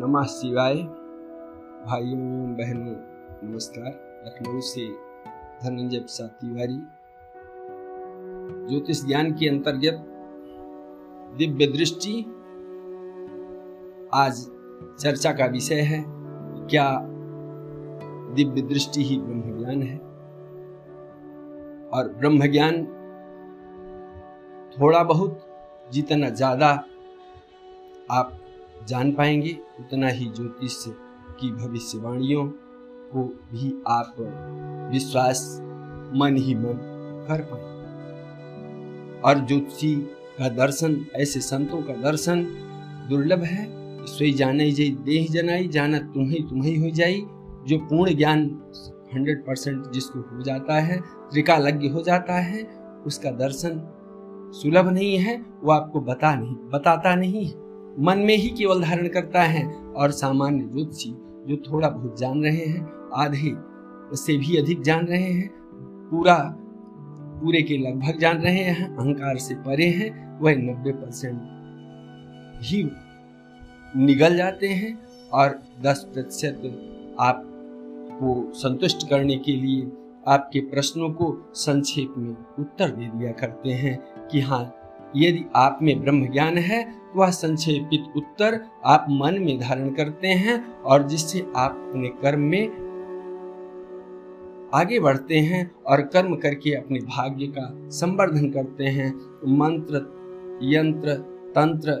नमः शिवाय। भाइयों एवं बहनों, नमस्कार। लखनऊ से धनंजय प्रसाद तिवारी। ज्योतिष ज्ञान के अंतर्गत दिव्य दृष्टि। आज चर्चा का विषय है, क्या दिव्य दृष्टि ही ब्रह्म ज्ञान है? और ब्रह्म ज्ञान थोड़ा बहुत, जितना ज़्यादा आप जान पाएँगे उतना ही ज्योतिष की भविष्यवाणियों को भी आप विश्वास, मन ही मन कर पाएँगे। और ज्योतिषी का दर्शन, ऐसे संतों का दर्शन दुर्लभ है। सोई जाने जे देह जनाई, जाना तुम्हें तुम्हें हो जाई। जो पूर्ण ज्ञान हंड्रेड परसेंट जिसको हो जाता है, त्रिकालज्ञ हो जाता है, उसका दर्शन सुलभ नहीं है, वो आपको बता नहीं, बताता नहीं है। मन में ही केवल धारण करता है और सामान्य ज्योतिषी जो थोड़ा बहुत जान रहे हैं, आधे से भी अधिक जान रहे हैं, पूरा, पूरे के लगभग जान रहे हैं, अहंकार से परे हैं, वह नब्बे परसेंट ही निगल जाते हैं और दस प्रतिशत आपको संतुष्ट करने के लिए आपके प्रश्नों को संक्षेप में उत्तर दे दिया करते हैं कि हाँ यदि आप में ब्रह्म ज्ञान है तो वह संक्षेपित उत्तर आप मन में धारण करते हैं और जिससे आप अपने कर्म में आगे बढ़ते हैं और कर्म करके अपने भाग्य का संवर्धन करते हैं। तो मंत्र, यंत्र, तंत्र,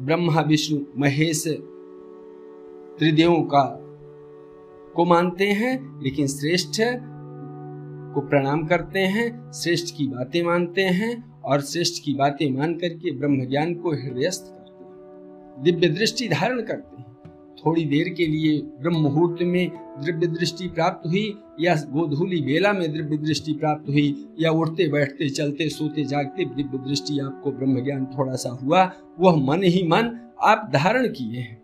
ब्रह्मा, विष्णु, महेश, त्रिदेवों का को मानते हैं, लेकिन श्रेष्ठ को प्रणाम करते हैं, श्रेष्ठ की बातें मानते हैं और श्रेष्ठ की बातें मान करके ब्रह्म ज्ञान को हृदयस्थ करते हैं। दिव्य दृष्टि धारण करते हैं। थोड़ी देर के लिए ब्रह्म मुहूर्त में दिव्य दृष्टि प्राप्त हुई या गोधूली बेला में दिव्य दृष्टि प्राप्त हुई या उठते बैठते चलते सोते जागते दिव्य दृष्टि आपको ब्रह्म ज्ञान थोड़ा सा हुआ, वह मन ही मन आप धारण किए हैं।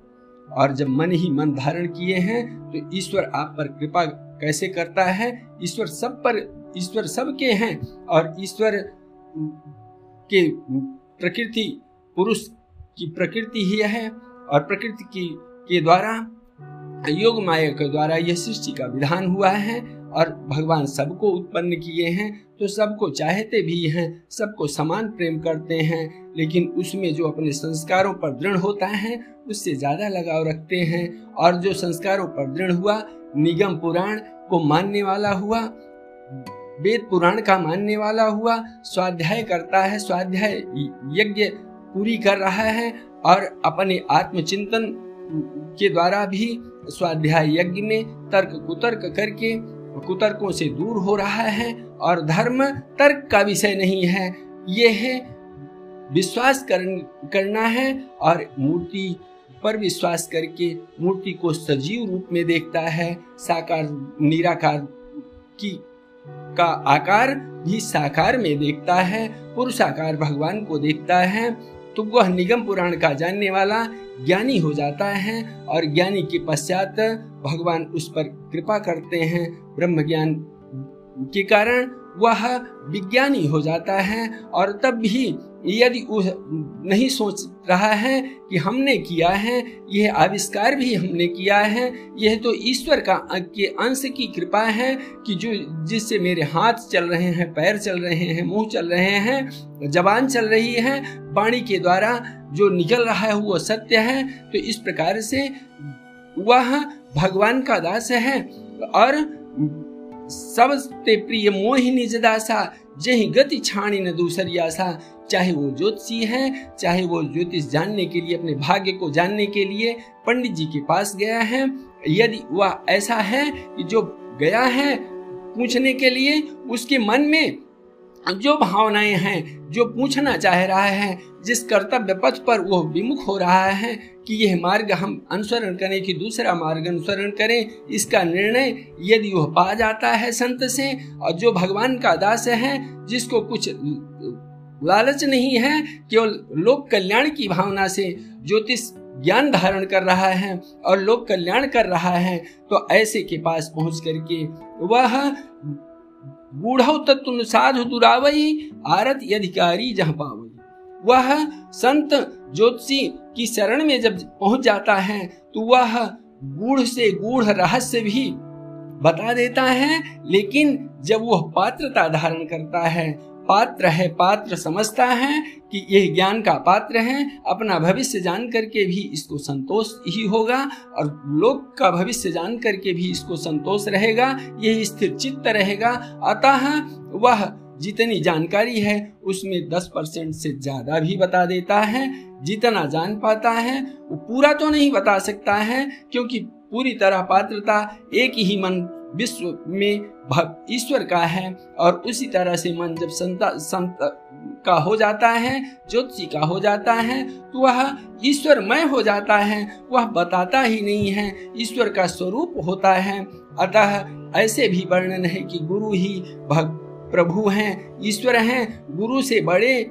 और जब मन ही मन धारण किए हैं तो ईश्वर आप पर कृपा कैसे करता है? ईश्वर सब पर, ईश्वर सबके हैं और ईश्वर के प्रकृति पुरुष की प्रकृति ही है और प्रकृति की, के द्वारा योग माया के द्वारा यह सृष्टि का विधान हुआ है। और भगवान सबको उत्पन्न किए हैं तो सबको चाहते भी हैं, सबको समान प्रेम करते हैं, लेकिन उसमें जो अपने संस्कारों पर दृढ़ होता है, उससे ज़्यादा लगाव रखते हैं। और जो संस्कारों पर दृढ़ हुआ, निगम पुराण को मानने वाला हुआ, वेद पुराण का मानने वाला हुआ, स्वाध्याय करता है, स्वाध्याय यज्ञ पूरी कर रहा है, और अपने आत्मचिंतन के द्वारा भी स्वाध्याय यज्ञ में तर्क कुतर्क करके कुतर्कों से दूर हो रहा है और धर्म तर्क का विषय नहीं है। यह है विश्वास कर, करना है और मूर्ति पर विश्वास करके मूर्ति को सजीव रूप में देखता है। साकार निराकार की का आकार भी साकार में देखता है। पुरुषाकार भगवान को देखता है। तो वह निगम पुराण का जानने वाला ज्ञानी हो जाता है और ज्ञानी के पश्चात भगवान उस पर कृपा करते हैं ब्रह्म ज्ञान के कारण वह विज्ञानी हो जाता है और तब भी यदि नहीं सोच रहा है कि हमने किया है, यह आविष्कार भी हमने किया है, यह तो ईश्वर का के अंश की कृपा है कि जो जिससे मेरे हाथ चल रहे हैं, पैर चल रहे हैं, मुँह चल रहे हैं, जबान चल रही है, वाणी के द्वारा जो निकल रहा है वो सत्य है तो इस प्रकार से वह भगवान का दास है और सबसे प्रिय मोहिनी जदासा, जही गति छाणी न दूसरिया सा चाहे वो ज्योतिषी है, चाहे वो ज्योतिष जानने के लिए, अपने भाग्य को जानने के लिए पंडित जी के पास गया है। यदि वह ऐसा है कि जो गया है पूछने के लिए, उसके मन में जो भावनाएँ हैं, जो पूछना चाह रहा है, जिस कर्तव्य पथ पर वो विमुख हो रहा है कि यह मार्ग हम अनुसरण करें कि दूसरा मार्ग अनुसरण करें, इसका निर्णय यदि वह पा जाता है संत से और जो भगवान का दास है, जिसको कुछ लालच नहीं है, केवल लोक कल्याण की भावना से ज्योतिष ज्ञान धारण कर रहा है और लोक कल्याण कर रहा है तो ऐसे के पास पहुँच करके वह बूढ़ो तत्व साधु दुरावई आरत अधिकारी जहाँ पावई वह संत ज्योतिषी की शरण में जब पहुँच जाता है तो वह गूढ़ से गूढ़ रहस्य भी बता देता है, लेकिन जब वह पात्रता धारण करता है पात्र है, पात्र समझता है कि यह ज्ञान का पात्र है, अपना भविष्य जान करके भी इसको संतोष ही होगा और लोक का भविष्य जान करके भी इसको संतोष रहेगा, यह स्थिर चित्त रहेगा। अतः वह जितनी जानकारी है, उसमें दस परसेंट से ज़्यादा भी बता देता है। जितना जान पाता है, वो पूरा तो नहीं बता सकता है, क्योंकि पूरी तरह पात्रता एक ही मन विश्व में ईश्वर का है और उसी तरह से मन जब संत संत का हो जाता है, ज्योतिषी का हो जाता है तो वह ईश्वरमय हो जाता है। वह बताता ही नहीं है, ईश्वर का स्वरूप होता है। अतः ऐसे भी वर्णन है कि गुरु ही भग प्रभु हैं, ईश्वर हैं, गुरु से बड़े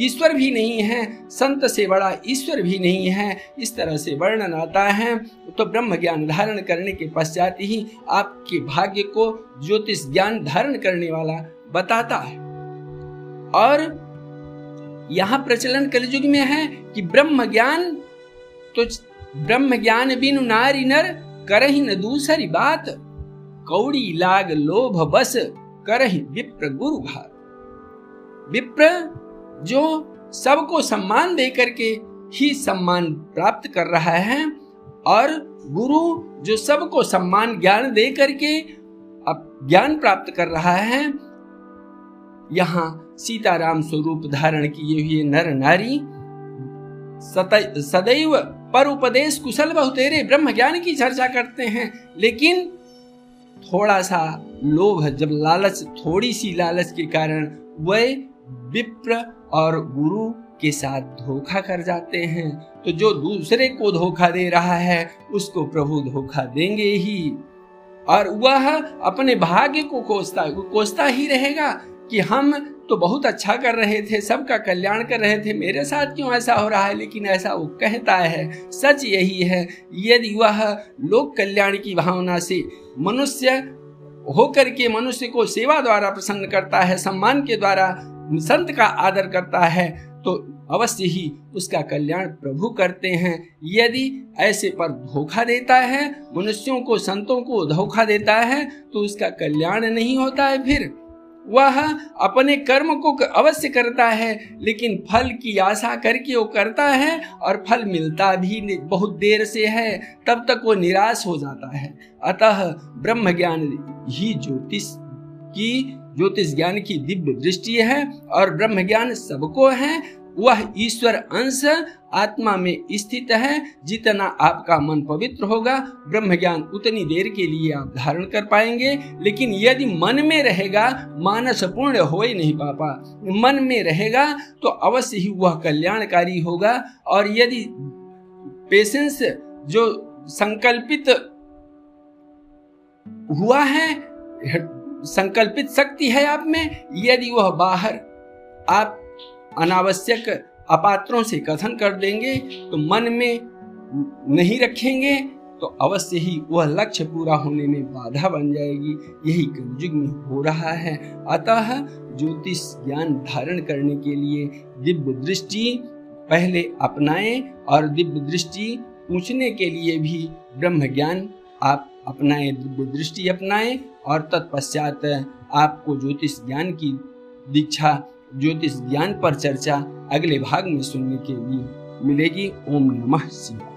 ईश्वर भी नहीं है, संत से बड़ा ईश्वर भी नहीं है, इस तरह से वर्णन आता है। तो ब्रह्म ज्ञान धारण करने के पश्चात ही आपके भाग्य को ज्योतिष ज्ञान धारण करने वाला बताता है। और यहाँ प्रचलन कलयुग में है कि ब्रह्म ज्ञान तो ब्रह्म ज्ञान बिनु नारी नर, करही न दूसरी बात, कौड़ी लाग लोभ बस, करही विप्र गुरु घात विप्र जो सबको सम्मान दे करके ही सम्मान प्राप्त कर रहा है और गुरु जो सबको सम्मान ज्ञान दे करके अब ज्ञान प्राप्त कर रहा है, यहाँ सीताराम स्वरूप धारण किए हुए नर नारी सदैव पर उपदेश कुशल बहुतेरे ब्रह्म ज्ञान की चर्चा करते हैं। लेकिन थोड़ा सा लोभ जब लालच, थोड़ी सी लालच के कारण वह विप्र और गुरु के साथ धोखा कर जाते हैं तो जो दूसरे को धोखा दे रहा है, उसको प्रभु धोखा देंगे ही। और वह अपने भाग्य को कोसता कोसता ही रहेगा कि हम तो बहुत अच्छा कर रहे थे, सबका कल्याण कर रहे थे, मेरे साथ क्यों ऐसा हो रहा है? लेकिन ऐसा वो कहता है, सच यही है, यदि वह लोक कल्याण की भावना से मनुष्य होकर के मनुष्य को सेवा द्वारा प्रसन्न करता है, सम्मान के द्वारा संत का आदर करता है तो अवश्य ही उसका कल्याण प्रभु करते हैं। यदि ऐसे पर धोखा देता है, मनुष्यों को, संतों को धोखा देता है तो उसका कल्याण नहीं होता है फिर। वह अपने कर्म को अवश्य करता है, लेकिन फल की आशा करके वो करता है, और फल मिलता भी बहुत देर से है, तब तक वो निराश हो जाता है। अतः ब्रह्म ज्ञान ही ज्योतिष की ज्योतिष ज्ञान की दिव्य दृष्टि है और ब्रह्म ज्ञान सबको है। वह ईश्वर अंश आत्मा में स्थित है। जितना आपका मन पवित्र होगा ब्रह्म ज्ञान उतनी देर के लिए आप धारण कर पाएँगे। लेकिन यदि मन में रहेगा, मानस पूर्ण हो ही नहीं पापा। मन में रहेगा तो अवश्य ही वह कल्याणकारी होगा। और यदि पेशेंस जो संकल्पित हुआ है संकल्पित शक्ति है आप में, यदि वह बाहर आप अनावश्यक अपात्रों से कथन कर देंगे तो मन में नहीं रखेंगे तो अवश्य ही वह लक्ष्य पूरा होने में बाधा बन जाएगी। यही कलयुग में हो रहा है। अतः ज्योतिष ज्ञान धारण करने के लिए दिव्य दृष्टि पहले अपनाएँ और दिव्य दृष्टि पूछने के लिए भी ब्रह्म ज्ञान आप अपनाएँ, दिव्य दृष्टि अपनाएँ। और तत्पश्चात आपको ज्योतिष ज्ञान की दीक्षा, ज्योतिष ज्ञान पर चर्चा अगले भाग में सुनने के लिए मिलेगी। ओम नमः शिवाय।